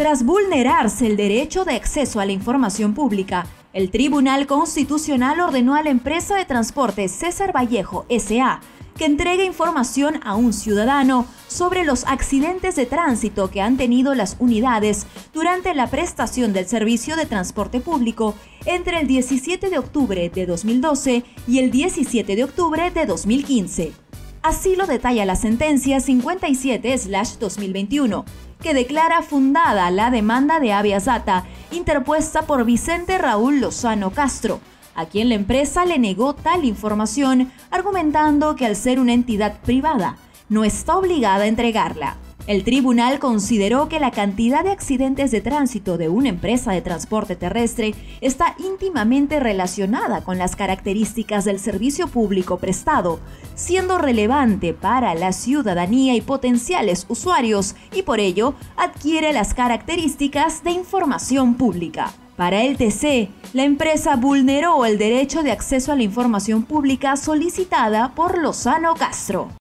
Tras vulnerarse el derecho de acceso a la información pública, el Tribunal Constitucional ordenó a la empresa de transporte César Vallejo SA que entregue información a un ciudadano sobre los accidentes de tránsito que han tenido las unidades durante la prestación del servicio de transporte público entre el 17 de octubre de 2012 y el 17 de octubre de 2015. Así lo detalla la sentencia 57-2021, que declara fundada la demanda de habeas interpuesta por Vicente Raúl Lozano Castro, a quien la empresa le negó tal información, argumentando que al ser una entidad privada, no está obligada a entregarla. El tribunal consideró que la cantidad de accidentes de tránsito de una empresa de transporte terrestre está íntimamente relacionada con las características del servicio público prestado, siendo relevante para la ciudadanía y potenciales usuarios y por ello adquiere las características de información pública. Para el TC, la empresa vulneró el derecho de acceso a la información pública solicitada por Lozano Castro.